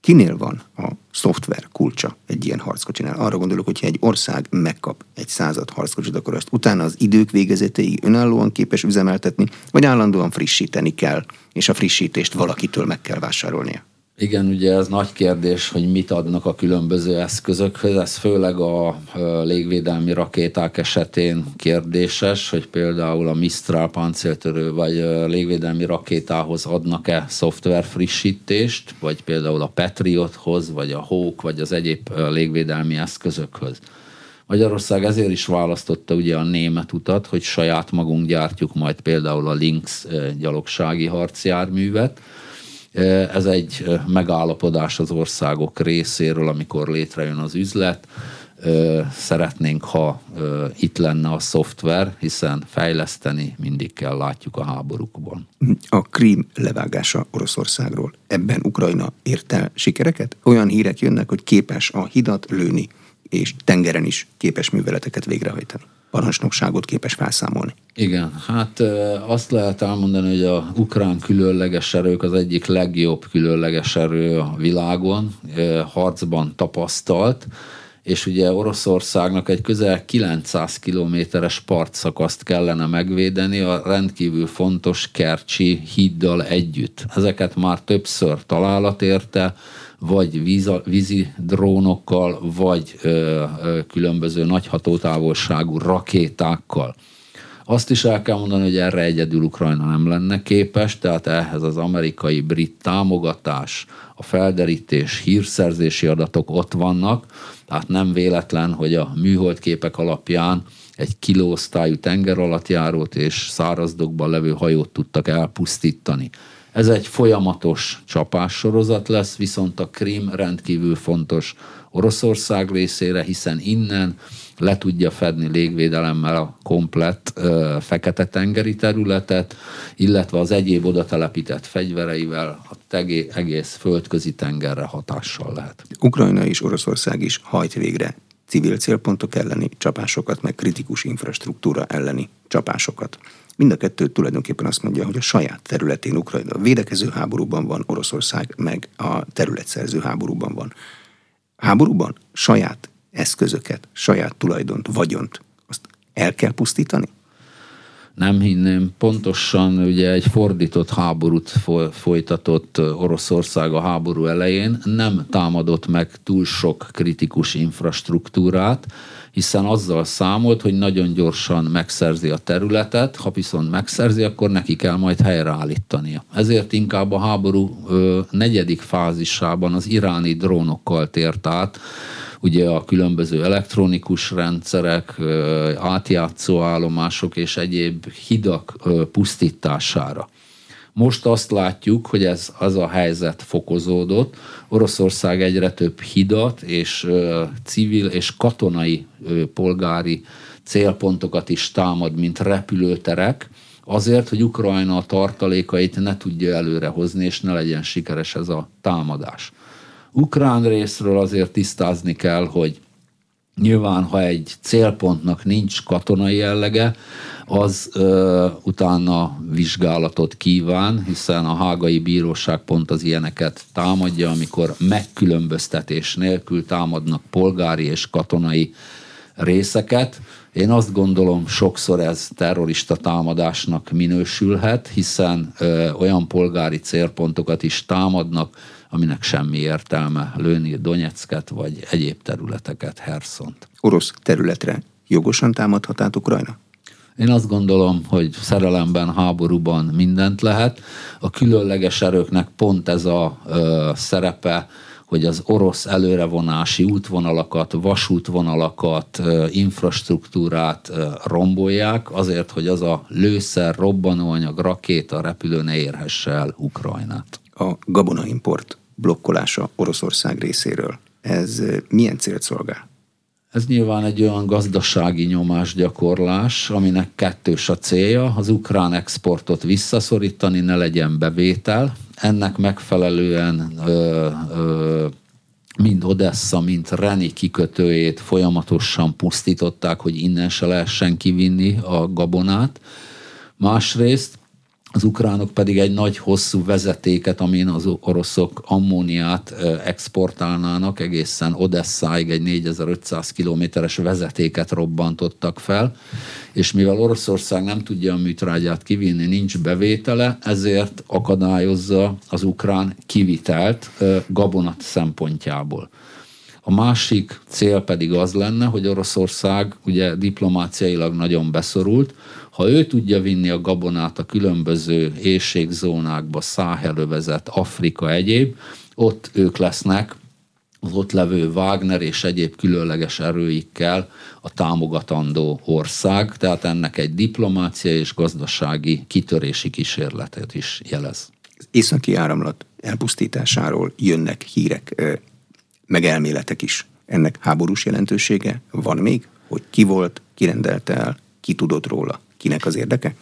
Kinél van a szoftver kulcsa egy ilyen harckocsinál? Arra gondolok, hogyha egy ország megkap egy század harckocsit, akkor azt utána az idők végezetéig önállóan képes üzemeltetni, vagy állandóan frissíteni kell, és a frissítést valakitől meg kell vásárolnia?
Igen, ugye ez nagy kérdés, hogy mit adnak a különböző eszközökhöz. Ez főleg a légvédelmi rakéták esetén kérdéses, hogy például a Mistral páncéltörő vagy légvédelmi rakétához adnak-e szoftver frissítést, vagy például a Patriothoz, vagy a Hawk, vagy az egyéb légvédelmi eszközökhöz. Magyarország ezért is választotta ugye a német utat, hogy saját magunk gyártjuk majd például a Lynx gyalogsági harcjárművet, ez egy megállapodás az országok részéről, amikor létrejön az üzlet. szeretnénk, ha itt lenne a szoftver, hiszen fejleszteni mindig kell, látjuk a háborúkban.
A Krím levágása Oroszországról. Ebben Ukrajna ért el sikereket? Olyan hírek jönnek, hogy képes a hidat lőni, és tengeren is képes műveleteket végrehajtani parancsnokságot képes felszámolni.
Igen, hát azt lehet elmondani, hogy a ukrán különleges erők az egyik legjobb különleges erő a világon, harcban tapasztalt, és ugye Oroszországnak egy közel 900 kilométeres partszakaszt kellene megvédeni a rendkívül fontos Kercsi híddal együtt. Ezeket már többször találat érte, vagy víza, vízi drónokkal, vagy ö, ö, különböző nagy hatótávolságú rakétákkal. Azt is el kell mondani, hogy erre egyedül Ukrajna nem lenne képes, tehát ehhez az amerikai-brit támogatás, a felderítés, hírszerzési adatok ott vannak, tehát nem véletlen, hogy a műholdképek alapján egy kilóosztályú tengeralattjárót és szárazdokban levő hajót tudtak elpusztítani. Ez egy folyamatos csapássorozat lesz, viszont a Krim rendkívül fontos Oroszország részére, hiszen innen le tudja fedni légvédelemmel a komplett ö, fekete-tengeri területet, illetve az egyéb oda telepített fegyvereivel a tegé, egész földközi tengerre hatással lehet.
Ukrajna és Oroszország is hajt végre civil célpontok elleni csapásokat, meg kritikus infrastruktúra elleni csapásokat. Mind a kettő tulajdonképpen azt mondja, hogy a saját területén Ukrajna védekező háborúban van, Oroszország meg a területszerző háborúban van. Háborúban saját eszközöket, saját tulajdont, vagyont, azt el kell pusztítani?
nem hinném. Pontosan ugye egy fordított háborút folytatott Oroszország a háború elején, nem támadott meg túl sok kritikus infrastruktúrát, hiszen azzal számolt, hogy nagyon gyorsan megszerzi a területet, ha viszont megszerzi, akkor neki kell majd helyreállítania. Ezért inkább a háború ö, negyedik fázisában az iráni drónokkal tért át, ugye a különböző elektronikus rendszerek, átjátszó állomások és egyéb hidak pusztítására. Most azt látjuk, hogy ez az a helyzet fokozódott. Oroszország egyre több hidat és civil és katonai polgári célpontokat is támad, mint repülőterek, azért, hogy Ukrajna a tartalékait ne tudja előrehozni, és ne legyen sikeres ez a támadás. Ukrán részről azért tisztázni kell, hogy nyilván, ha egy célpontnak nincs katonai jellege, az ö, utána vizsgálatot kíván, hiszen a hágai bíróság pont az ilyeneket támadja, amikor megkülönböztetés nélkül támadnak polgári és katonai részeket. Én azt gondolom, sokszor ez terrorista támadásnak minősülhet, hiszen ö, olyan polgári célpontokat is támadnak, aminek semmi értelme lőni Donetsket vagy egyéb területeket, Herszont.
Orosz területre jogosan támadhat át Ukrajna?
Én azt gondolom, hogy szerelemben, háborúban mindent lehet. A különleges erőknek pont ez a ö, szerepe, hogy az orosz előrevonási útvonalakat, vasútvonalakat, infrastruktúrát rombolják, azért, hogy az a lőszer, robbanóanyag, rakéta, repülő ne érhesse el Ukrajnát.
A gabonaimport blokkolása Oroszország részéről. Ez milyen célt szolgál?
Ez nyilván egy olyan gazdasági nyomásgyakorlás, aminek kettős a célja, az ukrán exportot visszaszorítani, ne legyen bevétel. Ennek megfelelően ö, ö, mind Odessa, mind Reni kikötőjét folyamatosan pusztították, hogy innen se lehessen kivinni a gabonát. Másrészt az ukránok pedig egy nagy hosszú vezetéket, amin az oroszok ammóniát exportálnának, egészen Odesszáig egy 4500 kilométeres vezetéket robbantottak fel, és mivel Oroszország nem tudja a műtrágyát kivinni, nincs bevétele, ezért akadályozza az ukrán kivitelt gabonat szempontjából. A másik cél pedig az lenne, hogy Oroszország ugye diplomáciailag nagyon beszorult, ha ő tudja vinni a gabonát a különböző éjségzónákba, Száhelövezet, Afrika egyéb, ott ők lesznek az ott levő Wagner és egyéb különleges erőikkel a támogatandó ország, tehát ennek egy diplomáciai és gazdasági kitörési kísérletet is jelez.
Az északi áramlat elpusztításáról jönnek hírek, meg elméletek is. ennek háborús jelentősége van még? Hogy ki volt, ki rendelte el, ki tudott róla, kinek az érdeke?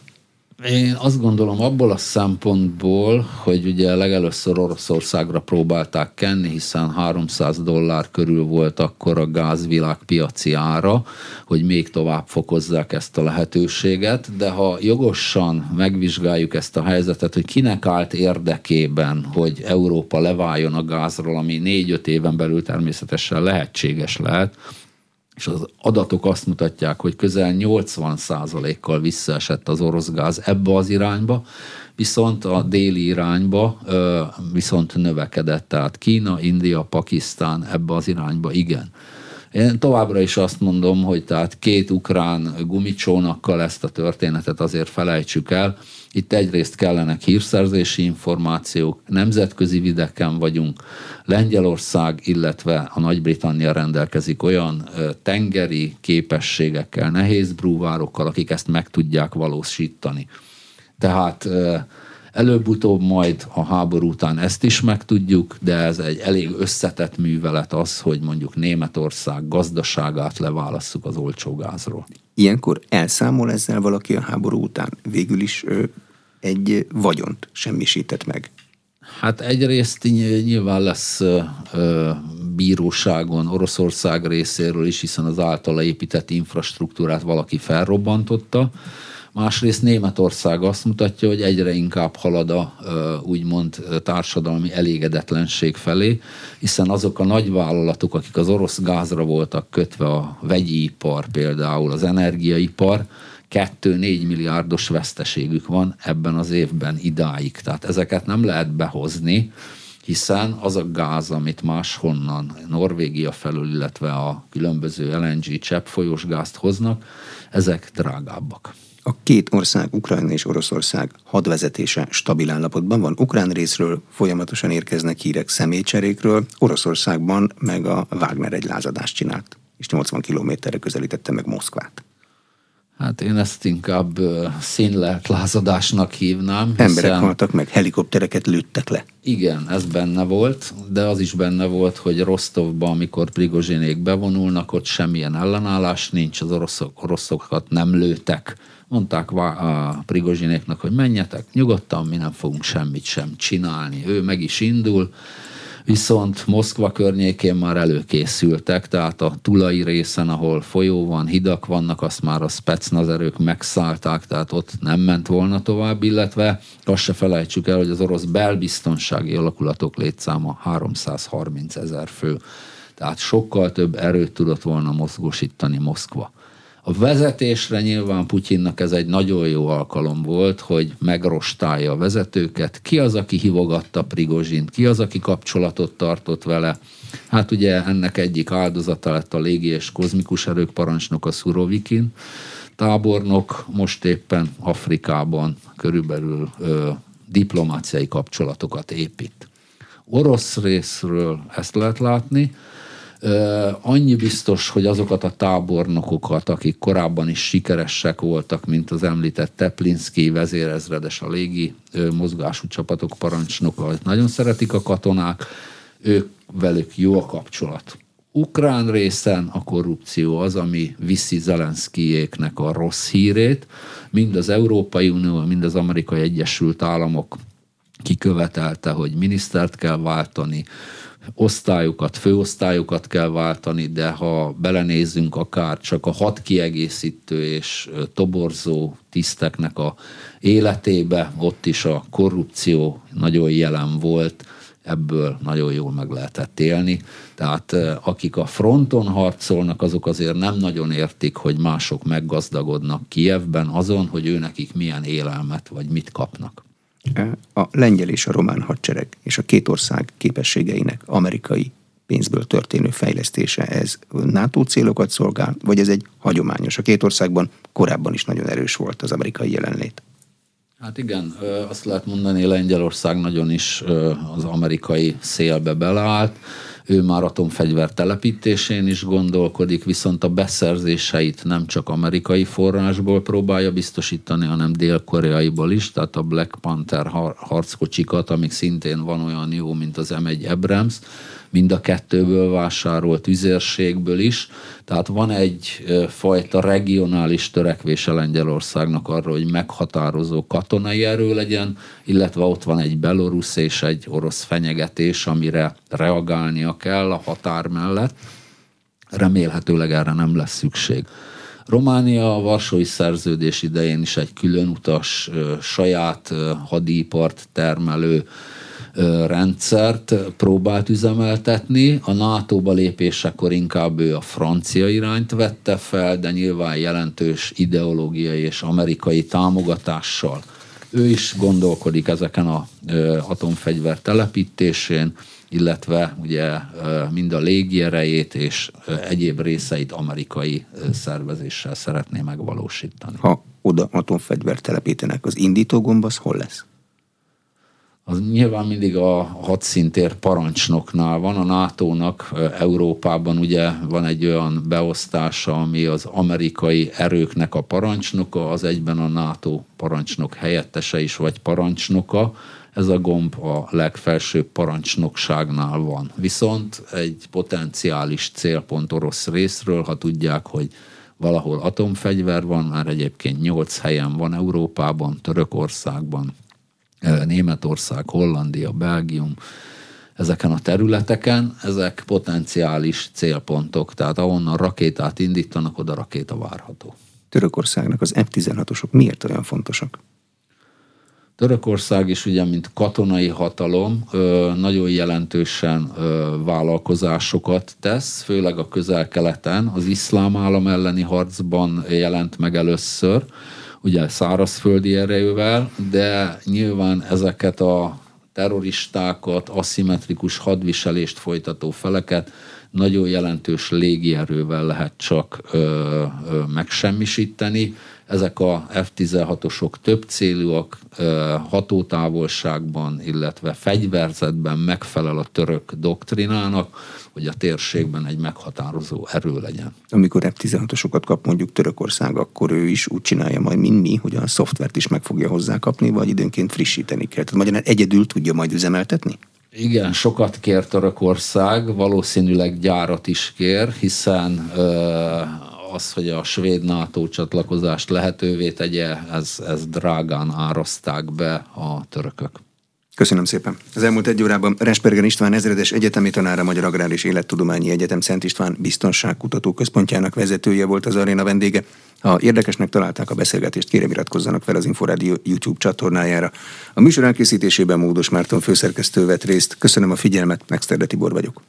Én azt gondolom abból a szempontból, hogy ugye legelőször Oroszországra próbálták kenni, hiszen 300 dollár körül volt akkor a gázvilág piaci ára, hogy még tovább fokozzák ezt a lehetőséget, de ha jogosan megvizsgáljuk ezt a helyzetet, hogy kinek állt érdekében, hogy Európa leváljon a gázról, ami négy-öt éven belül természetesen lehetséges lehet, és az adatok azt mutatják, hogy közel 80%-kal visszaesett az orosz gáz ebbe az irányba, viszont a déli irányba viszont növekedett, tehát Kína, India, Pakisztán ebbe az irányba igen. Én továbbra is azt mondom, hogy tehát két ukrán gumicsónakkal ezt a történetet azért felejtsük el, itt egyrészt kellenek hírszerzési információk, nemzetközi videken vagyunk, Lengyelország, illetve a Nagy-Britannia rendelkezik olyan tengeri képességekkel, nehéz brúvárokkal, akik ezt meg tudják valósítani. Tehát előbb-utóbb majd a háború után ezt is megtudjuk, de ez egy elég összetett művelet az, hogy mondjuk Németország gazdaságát leválasszuk az olcsó gázról.
Ilyenkor elszámol ezzel valaki a háború után? Végül is egy vagyont semmisített meg.
Hát egyrészt nyilván lesz bíróságon Oroszország részéről is, hiszen az általa épített infrastruktúrát valaki felrobbantotta. Másrészt Németország azt mutatja, hogy egyre inkább halad a úgymond társadalmi elégedetlenség felé, hiszen azok a nagyvállalatok, akik az orosz gázra voltak kötve, a vegyi ipar például, az energiaipar, 2-4 milliárdos veszteségük van ebben az évben idáig. Tehát ezeket nem lehet behozni, hiszen az a gáz, amit máshonnan, Norvégia felül, illetve a különböző LNG cseppfolyós gázt hoznak, ezek drágábbak.
A két ország, Ukrajna és Oroszország hadvezetése stabil állapotban van. Ukrán részről folyamatosan érkeznek hírek személycserékről, Oroszországban meg a Wagner egy lázadást csinált, és 80 kilométerre közelítette meg Moszkvát.
Hát én ezt inkább színlelt lázadásnak hívnám.
Hiszen... Emberek haltak meg, helikoptereket lőttek le.
Igen, ez benne volt, de az is benne volt, hogy Rostovban, amikor Prigozsinék bevonulnak, ott semmilyen ellenállás nincs, az oroszok, oroszokat nem lőtek. Mondták a Prigozsinéknak, hogy menjetek nyugodtan, mi nem fogunk semmit sem csinálni. Ő meg is indul, viszont Moszkva környékén már előkészültek, tehát a tulai részen, ahol folyó van, hidak vannak, azt már a specnazerők megszállták, tehát ott nem ment volna tovább, illetve azt se felejtsük el, hogy az orosz belbiztonsági alakulatok létszáma 330 ezer fő. Tehát sokkal több erőt tudott volna mozgósítani Moszkva. A vezetésre nyilván Putyinnak ez egy nagyon jó alkalom volt, hogy megrostálja a vezetőket. Ki az, aki hívogatta Prigozsint, ki az, aki kapcsolatot tartott vele. Hát ugye ennek egyik áldozata lett a légi és kozmikus erők parancsnok a Szurovikin tábornok, most éppen Afrikában körülbelül ö, diplomáciai kapcsolatokat épít. Orosz részről ezt lehet látni, Annyi biztos, hogy azokat a tábornokokat, akik korábban is sikeresek voltak, mint az említett Teplinski vezérezredes, a légi mozgású csapatok parancsnoka, nagyon szeretik a katonák, ők velük jó a kapcsolat. Ukrán részen a korrupció az, ami viszi Zelenszkijéknek a rossz hírét, mind az Európai Unió, mind az Amerikai Egyesült Államok kikövetelte, hogy minisztert kell váltani, osztályokat, főosztályokat kell váltani, de ha belenézzünk akár csak a hat kiegészítő és toborzó tiszteknek a életébe, ott is a korrupció nagyon jelen volt, ebből nagyon jól meg lehetett élni. Tehát akik a fronton harcolnak, azok azért nem nagyon értik, hogy mások meggazdagodnak Kievben azon, hogy őnekik milyen élelmet vagy mit kapnak
a lengyel és a román hadsereg és a két ország képességeinek amerikai pénzből történő fejlesztése, ez NATO célokat szolgál, vagy ez egy hagyományos? A két országban korábban is nagyon erős volt az amerikai jelenlét.
Hát igen, azt lehet mondani, Lengyelország nagyon is az amerikai szélbe beleállt. Ő már atomfegyver telepítésén is gondolkodik, viszont a beszerzéseit nem csak amerikai forrásból próbálja biztosítani, hanem dél-koreaiból is, tehát a Black Panther harckocsikat, amik szintén van olyan jó, mint az M1 Abrams, mind a kettőből vásárolt üzérségből is. Tehát van egy fajta regionális törekvése Lengyelországnak arra, hogy meghatározó katonai erő legyen, illetve ott van egy belorusz és egy orosz fenyegetés, amire reagálnia kell a határ mellett. Remélhetőleg erre nem lesz szükség. Románia a Varsói Szerződés idején is egy külön utas, saját hadipart termelő rendszert próbált üzemeltetni. A NATO-ba lépésekor inkább ő a francia irányt vette fel, de nyilván jelentős ideológiai és amerikai támogatással. Ő is gondolkodik ezeken a atomfegyver telepítésén, illetve ugye mind a légierejét és egyéb részeit amerikai szervezéssel szeretné megvalósítani.
Ha oda atomfegyver telepítenek, az indítógomb az hol lesz?
Az nyilván mindig a hadszintér parancsnoknál van. A NATO-nak Európában ugye van egy olyan beosztása, ami az amerikai erőknek a parancsnoka, az egyben a NATO parancsnok helyettese is, vagy parancsnoka. Ez a gomb a legfelsőbb parancsnokságnál van. Viszont egy potenciális célpont orosz részről, ha tudják, hogy valahol atomfegyver van, már egyébként nyolc helyen van Európában, Törökországban, Németország, Hollandia, Belgium, ezeken a területeken, ezek potenciális célpontok, tehát ahonnan rakétát indítanak, oda rakéta várható.
Törökországnak az F-16-osok miért olyan fontosak?
Törökország is ugye, mint katonai hatalom, nagyon jelentősen vállalkozásokat tesz, főleg a közel-keleten. Az iszlám állam elleni harcban jelent meg először, ugye szárazföldi erejűvel, de nyilván ezeket a terroristákat, aszimmetrikus hadviselést folytató feleket nagyon jelentős légierővel lehet csak ö, ö, megsemmisíteni. Ezek a F-16-osok több célúak, hatótávolságban, illetve fegyverzetben megfelel a török doktrinának, hogy a térségben egy meghatározó erő legyen.
Amikor F-16-osokat kap mondjuk Törökország, akkor ő is úgy csinálja majd, mint mi, hogy a szoftvert is meg fogja hozzá kapni, vagy időnként frissíteni kell. Tehát magyarán egyedül tudja majd üzemeltetni?
Igen, sokat kér Törökország, valószínűleg gyárat is kér, hiszen az, hogy a svéd NATO csatlakozást lehetővé tegye, ez, ez drágán áraszták be a törökök.
Köszönöm szépen. Az elmúlt egy órában Respergen István ezredes egyetemi tanára Magyar Agrár és Élettudományi Egyetem Szent István Biztonságkutató Központjának vezetője volt az aréna vendége. Ha érdekesnek találták a beszélgetést, kérem iratkozzanak fel az Inforádió YouTube csatornájára. A műsor elkészítésében Módos Márton főszerkesztő vett részt. Köszönöm a figyelmet, Megszterde Tibor vagyok.